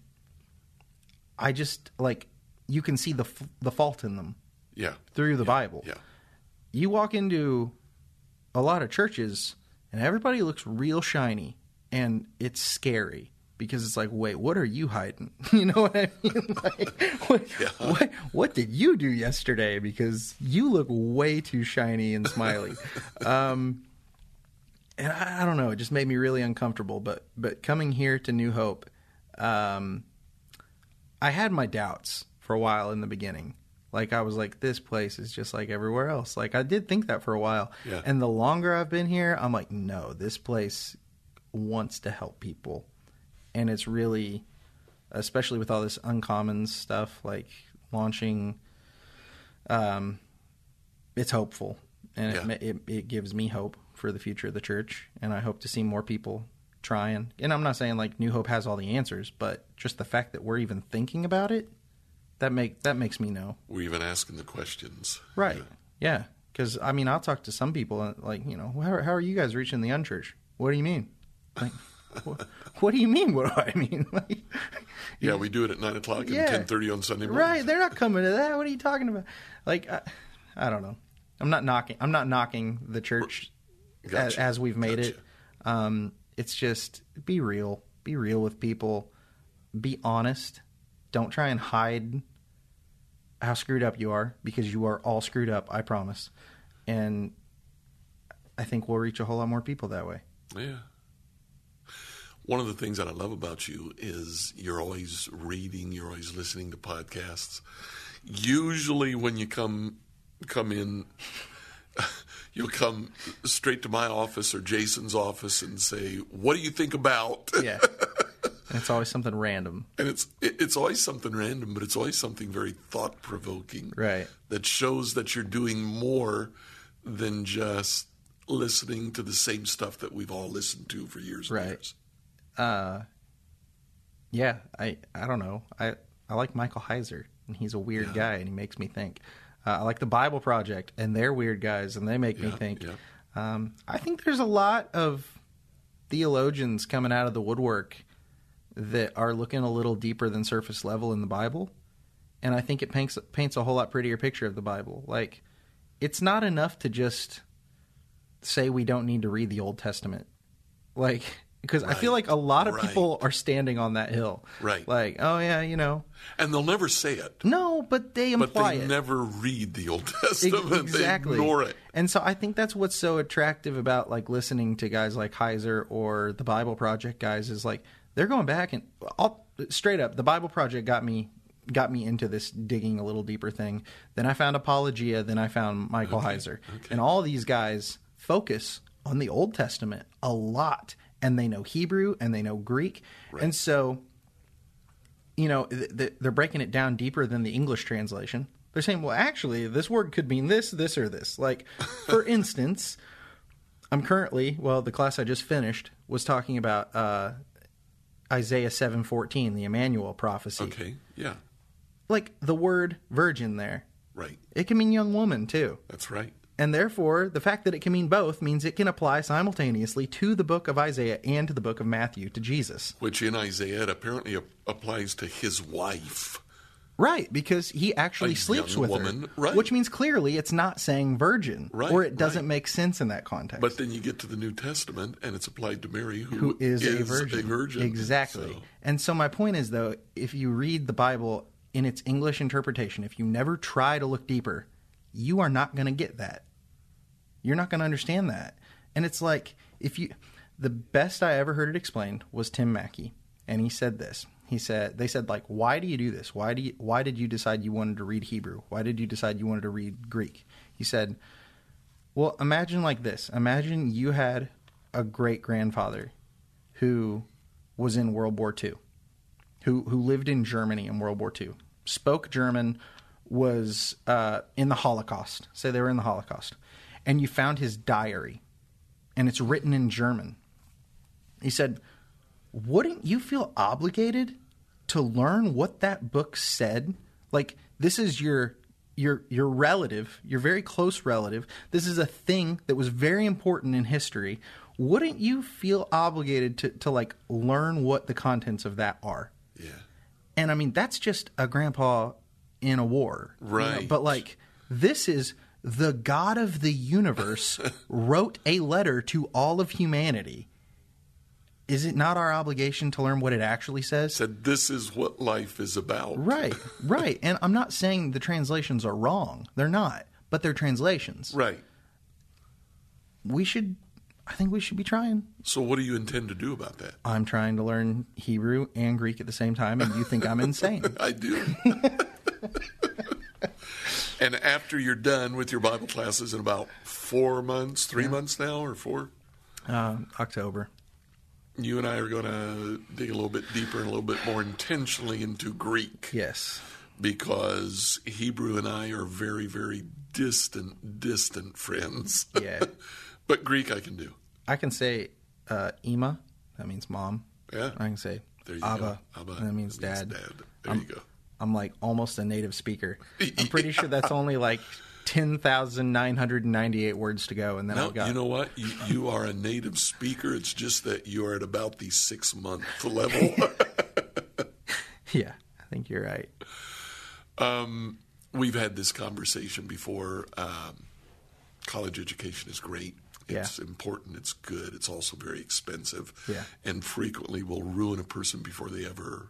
I just like you can see the f- the fault in them yeah. through the Bible Yeah. you walk into a lot of churches and everybody looks real shiny and it's scary because it's like wait what are you hiding you know what i mean like what, Yeah. what, what did you do yesterday because you look way too shiny and smiley um and I, I don't know it just made me really uncomfortable but but coming here to new hope um I had my doubts for a while in the beginning. Like I was like, this place is just like everywhere else. Like I did think that for a while. Yeah. And the longer I've been here, I'm like, no, this place wants to help people. And it's really especially with all this uncommon stuff like launching um it's hopeful and Yeah. it, it it gives me hope for the future of the church and I hope to see more people trying. And I'm not saying like New Hope has all the answers, but just the fact that we're even thinking about it that make that makes me know. We're even asking the questions. Right. Yeah. Because I mean, I'll talk to some people and like, you know, how, how are you guys reaching the unchurch? What do you mean? Like, what, what do you mean? What do I mean? Like, Yeah, we do it at nine o'clock and ten thirty on Sunday morning. right? They're not coming to that. What are you talking about? Like, I, I don't know. I'm not knocking. I'm not knocking the church as, Gotcha. as we've made it. Um, it's just be real. Be real with people. Be honest. Don't try and hide how screwed up you are because you are all screwed up. I promise. And I think we'll reach a whole lot more people that way. Yeah. One of the things that I love about you is you're always reading, you're always listening to podcasts. Usually when you come come in you'll come straight to my office or Jason's office and say, "What do you think about?" Yeah. and it's always something random. And it's it's always something random, but it's always something very thought provoking. Right. That shows that you're doing more than just listening to the same stuff that we've all listened to for years and Right. years. Uh, yeah, I I don't know. I I like Michael Heiser, and he's a weird Yeah. guy, and he makes me think. Uh, I like the Bible Project, and they're weird guys, and they make me think. yeah. Um, I think there's a lot of theologians coming out of the woodwork that are looking a little deeper than surface level in the Bible, and I think it paints paints a whole lot prettier picture of the Bible. Like, it's not enough to just say we don't need to read the Old Testament, like because I feel like a lot of right. people are standing on that hill, Right. Like, oh yeah, you know, And they'll never say it, no, but they but imply they it. never read the Old Testament. exactly. They ignore it. And so I think that's what's so attractive about like listening to guys like Heiser or the Bible Project guys is like they're going back and I'll, straight up the Bible Project got me got me into this digging a little deeper thing. Then I found Apologia, then I found Michael Heiser. And all these guys focus on the Old Testament a lot and they know Hebrew and they know Greek. And so you know, th- th- they're breaking it down deeper than the English translation. They're saying, well, actually, this word could mean this, this, or this. Like, for instance, I'm currently, well, the class I just finished was talking about uh, Isaiah 7:14, the Emmanuel prophecy. Okay, yeah, Like the word virgin there, right. it can mean young woman too. That's right. And therefore, the fact that it can mean both means it can apply simultaneously to the book of Isaiah and to the book of Matthew, to Jesus. Which in Isaiah it apparently ap- applies to his wife. Right, because he actually A sleeps with woman, her, right. which means clearly it's not saying virgin, Right, or it doesn't right. make sense in that context. But then you get to the New Testament and it's applied to Mary, who, who is, a virgin? virgin. exactly. So, And so my point is, though, if you read the Bible in its English interpretation, if you never try to look deeper, you are not going to get that. You're not going to understand that. And it's like if you, the best I ever heard it explained was Tim Mackie, and he said this. He said they said like, why do you do this? Why do you, why did you decide you wanted to read Hebrew? Why did you decide you wanted to read Greek? He said, well, imagine like this. Imagine you had a great grandfather who was in World War II, who who lived in Germany in World War II, spoke German, was uh, in the Holocaust. Say they were in the Holocaust, and you found his diary, and it's written in German. He said, "Wouldn't you feel obligated to learn what that book said? Like this is your." Your your relative, your very close relative. This is a thing that was very important in history. Wouldn't you feel obligated to, to like learn what the contents of that are? yeah. And I mean, that's just a grandpa in a war. you know? Right. But like, this is the God of the universe wrote a letter to all of humanity. Is it not our obligation to learn what it actually says? Said this is what life is about. Right, right. And I'm not saying the translations are wrong. They're not, but they're translations. Right. We should, I think we should be trying. So what do you intend to do about that? I'm trying to learn Hebrew and Greek at the same time, and you think I'm insane. I do. and after you're done with your Bible classes in about four months, three months now, or four, Uh, October. you and I are going to dig a little bit deeper and a little bit more intentionally into Greek Yes. because Hebrew and I are very, very distant, distant friends. Yeah. but Greek I can do. I can say uh, Ema. That means mom. Yeah. I can say There you Abba. go. Abba. That means That dad. There you go. I'm like almost a native speaker. I'm pretty sure that's only like 10,998 words to go, and then No, I've got. you know what? You, you are a native speaker. It's just that you are at about the six month level. yeah, I think you're right. um, we've had this conversation before. Um, college education is great. It's important. It's good. It's also very expensive. Yeah. And frequently will ruin a person before they ever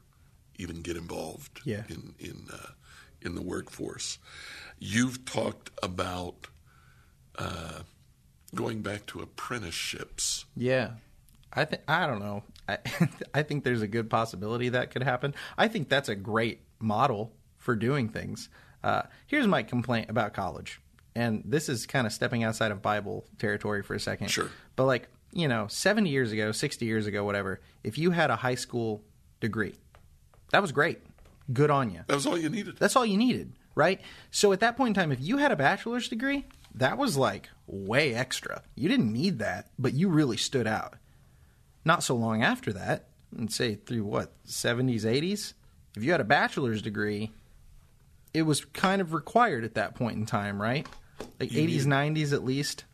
even get involved Yeah. in in uh, in the workforce. You've talked about uh, going back to apprenticeships. Yeah, I think I don't know. I I think there's a good possibility that could happen. I think that's a great model for doing things. Uh, here's my complaint about college, and this is kind of stepping outside of Bible territory for a second. Sure. but like you know, 70 years ago, 60 years ago, whatever. If you had a high school degree, that was great. Good on you. That was all you needed. That's all you needed, right? So at that point in time, if you had a bachelor's degree, that was like way extra. You didn't need that, but you really stood out. Not so long after that, and say through what, 70s, 80s, if you had a bachelor's degree, it was kind of required at that point in time, right? Like You 80s, need- 90s at least.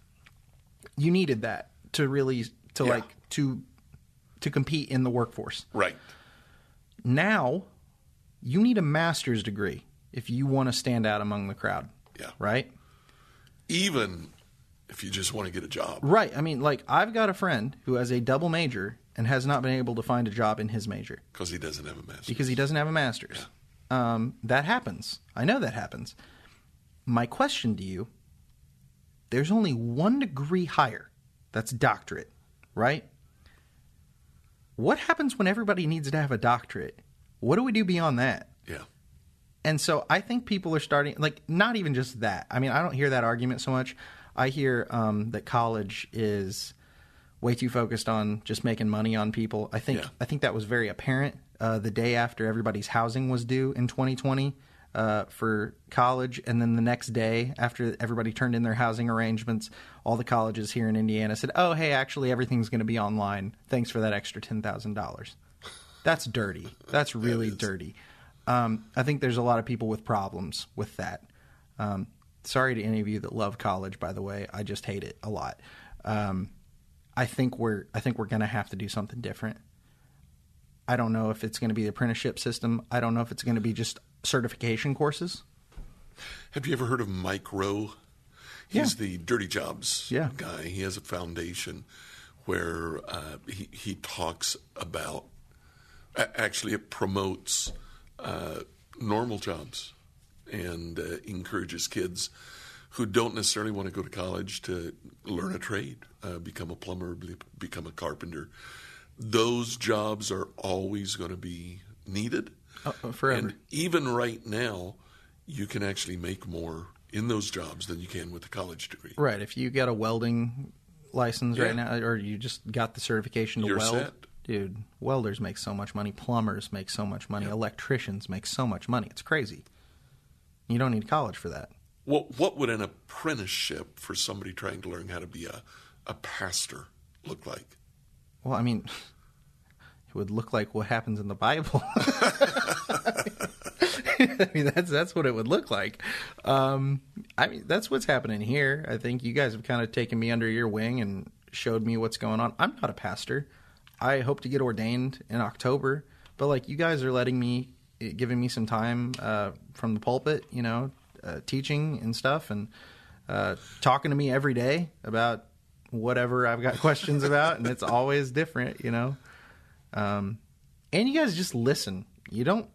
You needed that to really to Yeah. like to to compete in the workforce. Right. Now, you need a master's degree if you want to stand out among the crowd. Yeah. Right? Even if you just want to get a job. Right. I mean, like I've got a friend who has a double major and has not been able to find a job in his major Because he doesn't have a master's. because he doesn't have a master's. Um, that happens. I know that happens. My question to you: There's only one degree higher. That's doctorate, right? What happens when everybody needs to have a doctorate? What do we do beyond that? yeah. And so I think people are starting, like, not even just that. I mean, I don't hear that argument so much. I hear um, that college is way too focused on just making money on people. I think Yeah. I think that was very apparent uh, the day after everybody's housing was due in 2020 uh, for college, and then the next day after everybody turned in their housing arrangements, all the colleges here in Indiana said, "Oh, hey, actually, everything's going to be online. Thanks for that extra ten thousand dollars." That's dirty. That's really is. dirty. Um, I think there's a lot of people with problems with that. Um, sorry to any of you that love college, by the way. I just hate it a lot. Um, I think we're I think we're going to have to do something different. I don't know if it's going to be the apprenticeship system. I don't know if it's going to be just certification courses. Have you ever heard of Mike Rowe? He's the Dirty Jobs Yeah. guy. He has a foundation where uh, he, he talks about, actually, it promotes uh, normal jobs and uh, encourages kids who don't necessarily want to go to college to learn a trade, uh, become a plumber, be- become a carpenter. Those jobs are always going to be needed. Uh, forever. And even right now, you can actually make more in those jobs than you can with a college degree. Right. If you got a welding license Yeah. right now, or you just got the certification to You're weld, set. dude, welders make so much money. Plumbers make so much money. Electricians make so much money. It's crazy. You don't need college for that. What what would an apprenticeship for somebody trying to learn how to be a, a pastor look like? Well, I mean, it would look like what happens in the Bible. I mean, that's that's what it would look like. Um, I mean, that's what's happening here. I think you guys have kind of taken me under your wing and showed me what's going on. I'm not a pastor. I hope to get ordained in October, but like you guys are letting me, giving me some time uh, from the pulpit, you know, uh, teaching and stuff, and uh, talking to me every day about whatever I've got questions about, and it's always different, you know. Um, and you guys just listen. You don't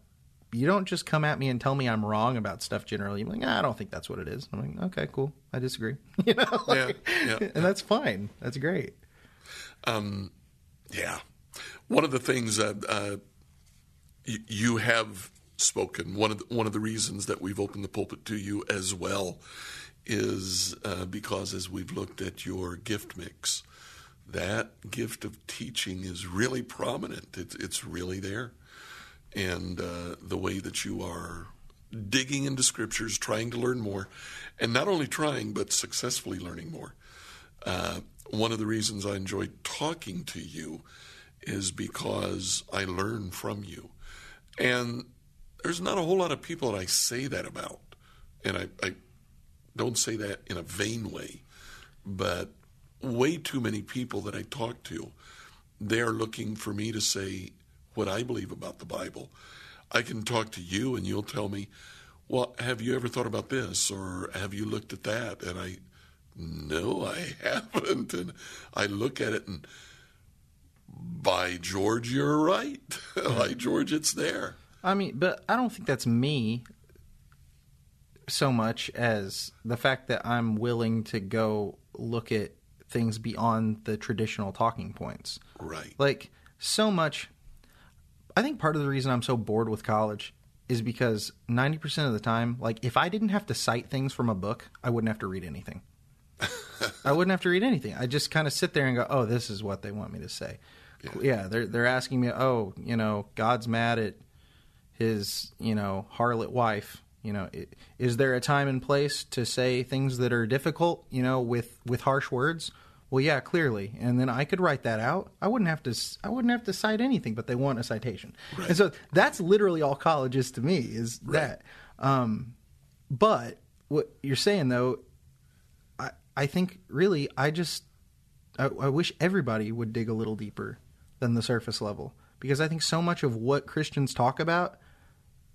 you don't just come at me and tell me I'm wrong about stuff generally. You're like, "Ah, I don't think that's what it is. I'm like, okay, cool. I disagree. you know, like- Yeah, yeah. and that's fine. That's great. Um, yeah. One of the things that uh, you, you have spoken, one of the, one of the reasons that we've opened the pulpit to you as well is uh, because as we've looked at your gift mix, that gift of teaching is really prominent. It's, it's really there. And uh, the way that you are digging into scriptures, trying to learn more, and not only trying, but successfully learning more. Uh, one of the reasons I enjoy talking to you is because I learn from you. And there's not a whole lot of people that I say that about. And I, I don't say that in a vain way, but way too many people that I talk to, they're looking for me to say what I believe about the Bible. I can talk to you and you'll tell me, well, have you ever thought about this or have you looked at that? And I, no, I haven't. And I look at it and by George, you're right. by George, it's there. I mean, but I don't think that's me so much as the fact that I'm willing to go look at things beyond the traditional talking points. Right. Like so much I think part of the reason I'm so bored with college is because 90% of the time, like if I didn't have to cite things from a book, I wouldn't have to read anything. I wouldn't have to read anything. I just kind of sit there and go, "Oh, this is what they want me to say." Yeah, they're they're asking me, "Oh, you know, God's mad at his, you know, harlot wife, You know, is there a time and place to say things that are difficult? You know, with with harsh words. Well, yeah, clearly, and then I could write that out. I wouldn't have to. I wouldn't have to cite anything, but they want a citation, and so that's literally all college is to me is that. Um, but what you're saying though, I I think really I just I, I wish everybody would dig a little deeper than the surface level because I think so much of what Christians talk about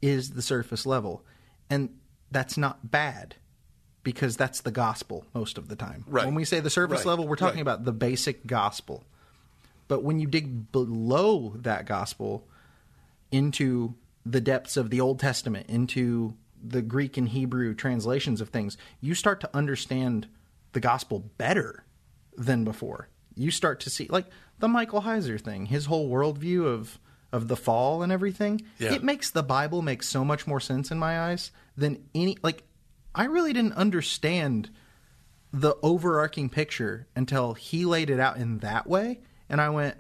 is the surface level, and that's not bad because that's the gospel most of the time. Right. When we say the surface Right. level, we're talking Right. about the basic gospel. But when you dig below that gospel into the depths of the Old Testament, into the Greek and Hebrew translations of things, you start to understand the gospel better than before. You start to see, like the Michael Heiser thing, his whole worldview of of the fall and everything. Yeah. It makes the Bible make so much more sense in my eyes than any. Like, I really didn't understand the overarching picture until he laid it out in that way and i went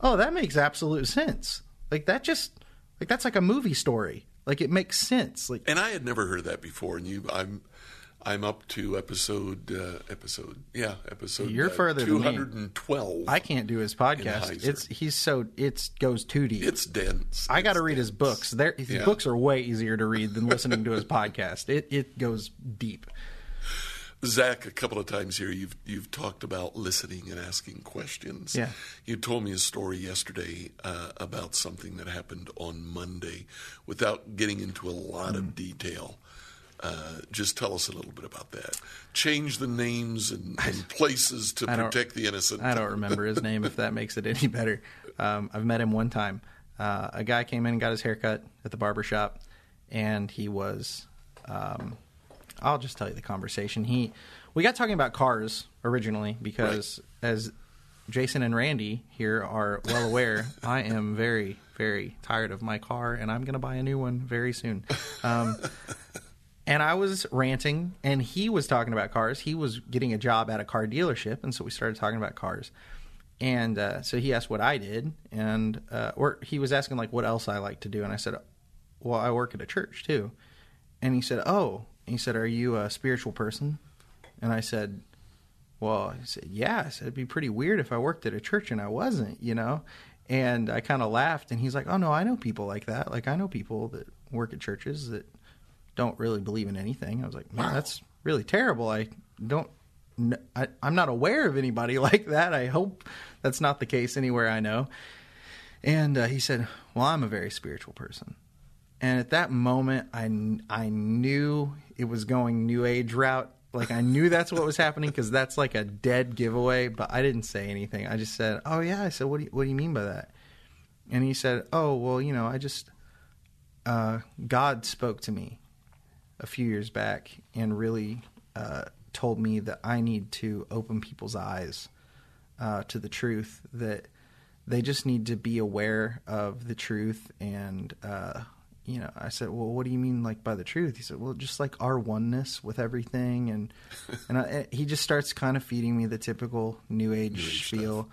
oh that makes absolute sense like that just like that's like a movie story like it makes sense like And I had never heard that before. And you, I'm, I'm up to episode, uh, episode, yeah, episode. You're uh, further than me. hundred and twelve. i can't do his podcast it's he's so it goes too deep It's dense. i got to It's read his dense. books there his Yeah. books are way easier to read than listening to his podcast it it goes deep Zack, a couple of times here, you've you've talked about listening and asking questions. Yeah. You told me a story yesterday uh, about something that happened on Monday, without getting into a lot Mm. of detail. Uh, just tell us a little bit about that. Change the names and, and places to protect the innocent. I don't remember his name if that makes it any better. Um, I've met him one time. Uh, a guy came in and got his hair cut at the barber shop, and he was. Um, I'll just tell you the conversation. He, we got talking about cars originally because, as Jason and Randy here are well aware, I am very, very tired of my car, and I'm going to buy a new one very soon. Um, and I was ranting, and he was talking about cars. He was getting a job at a car dealership, and so we started talking about cars. And uh, so he asked what I did, and uh, or he was asking like what else I like to do, and I said, "Well, I work at a church too." And he said, "Oh," he said, "Are you a spiritual person?" And I said, "Well," he said, "Yeah." I said, "It'd be pretty weird if I worked at a church and I wasn't," you know. And I kind of laughed, and he's like, "Oh no, I know people like that. Like I know people that work at churches that don't really believe in anything." I was like, "Man, that's really terrible. I don't. I, I'm not aware of anybody like that. I hope that's not the case anywhere I know." And uh, he said, "Well, I'm a very spiritual person." And at that moment, I, I knew it was going new age route. Like I knew that's what was happening because that's like a dead giveaway. But I didn't say anything. I just said, "Oh yeah." I said, "What do you, what do you mean by that?" And he said, "Oh well, you know, I just uh, God spoke to me a few years back and really uh, told me that I need to open people's eyes uh, to the truth that they just need to be aware of the truth and uh, you know i said well what do you mean like by the truth? He said well just like our oneness with everything. And and I, he just starts kind of feeding me the typical new age, age spiel.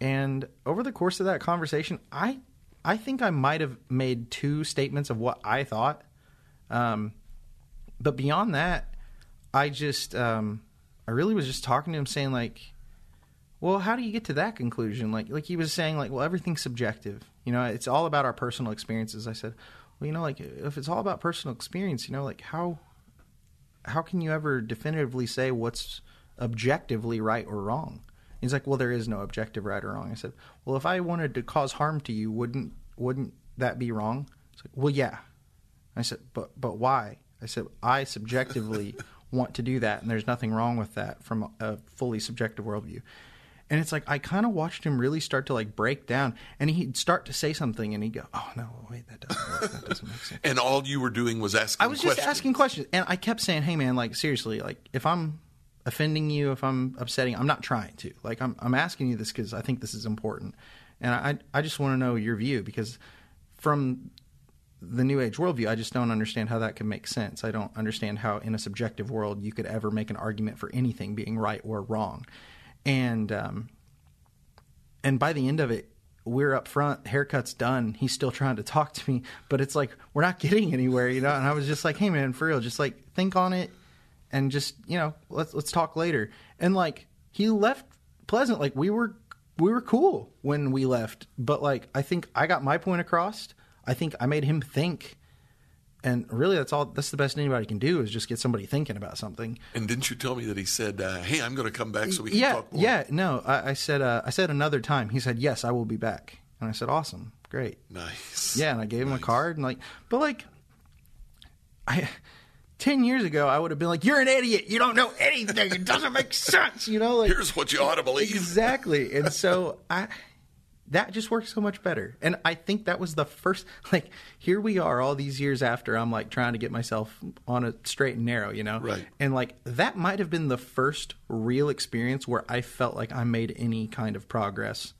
And over the course of that conversation i i think i might have made two statements of what i thought. Um, but beyond that i just um, i really was just talking to him saying like well, how do you get to that conclusion? Like, like he was saying, like, well, everything's subjective. You know, it's all about our personal experiences. I said, well, you know, like if it's all about personal experience, you know, like how how can you ever definitively say what's objectively right or wrong? He's like, well, there is no objective right or wrong. I said, well, if I wanted to cause harm to you, wouldn't wouldn't that be wrong? He's like, well, yeah. I said, but but why? I said, I subjectively want to do that, and there's nothing wrong with that from a fully subjective worldview. And it's like I kind of watched him really start to like break down, and he'd start to say something, and he'd go, "Oh no, wait, that doesn't work. That doesn't make sense." And all you were doing was asking. I was just questions. asking questions, and I kept saying, "Hey, man, like seriously, like if I'm offending you, if I'm upsetting, I'm not trying to. Like I'm I'm asking you this because I think this is important, and I I just want to know your view because from the new age worldview, I just don't understand how that can make sense. I don't understand how in a subjective world you could ever make an argument for anything being right or wrong, and um, and by the end of it, we're up front, haircut's done. He's still trying to talk to me, but it's like we're not getting anywhere, you know. And I was just like, "Hey, man, for real, just like think on it, and just you know, let's let's talk later." And like he left pleasant, like we were we were cool when we left, but like I think I got my point across. I think I made him think. And really, that's all. That's the best anybody can do is just get somebody thinking about something. And didn't you tell me that he said, uh, "Hey, I'm going to come back so we can yeah, talk more"? Yeah, no, I, I said uh, I said another time. He said, "Yes, I will be back," and I said, "Awesome, great." Nice. Yeah, and I gave him a card and like, but like, I ten years ago I would have been like, "You're an idiot. You don't know anything. It doesn't make sense." You know, like Here's what you ought to believe. exactly. And so I that just works so much better. And I think that was the first like here we are all these years after I'm like trying to get myself on a straight and narrow, you know? Right. And like that might have been the first real experience where I felt like I made any kind of progress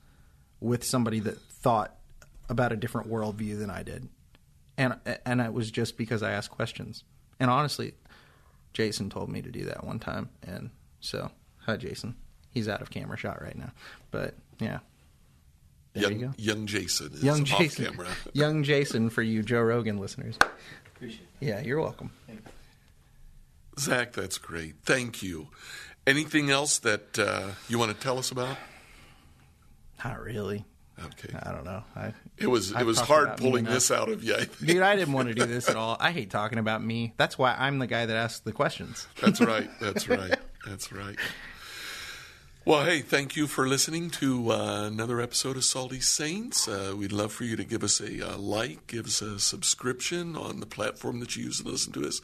with somebody that thought about a different worldview than I did. And and it was just because I asked questions. And honestly, Jason told me to do that one time, and so hi, Jason. He's out of camera shot right now, but yeah, there young, you go. young Jason is Young off Jason, camera. young Jason for you Joe Rogan listeners. Yeah, you're welcome. Zack, that's great. Thank you. Anything else that uh, you want to tell us about? Not really. Okay. I don't know. I, It was it I've was hard pulling this out of you. I think. dude, I didn't want to do this at all. I hate talking about me. That's why I'm the guy that asks the questions. That's right. That's right. That's right. Well, hey, thank you for listening to uh, another episode of Salty Saints. Uh, we'd love for you to give us a uh, like, give us a subscription on the platform that you use to listen to us.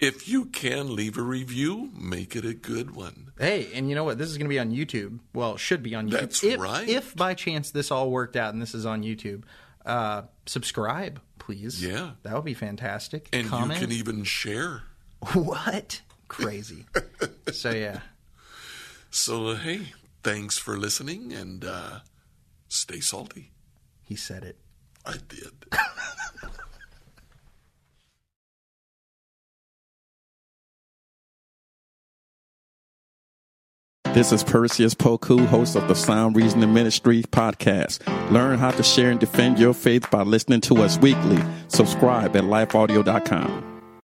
If you can, leave a review, make it a good one. Hey, and you know what? This is going to be on YouTube. Well, it should be on YouTube. That's if, right. If by chance this all worked out and this is on YouTube, uh, subscribe, please. Yeah. that would be fantastic. And Comment. you can even share. what? Crazy. so yeah, So, uh, hey, thanks for listening and uh, stay salty. he said it. I did. This is Perseus Poku, host of the Sound Reasoning Ministry podcast. Learn how to share and defend your faith by listening to us weekly. Subscribe at lifeaudio.com.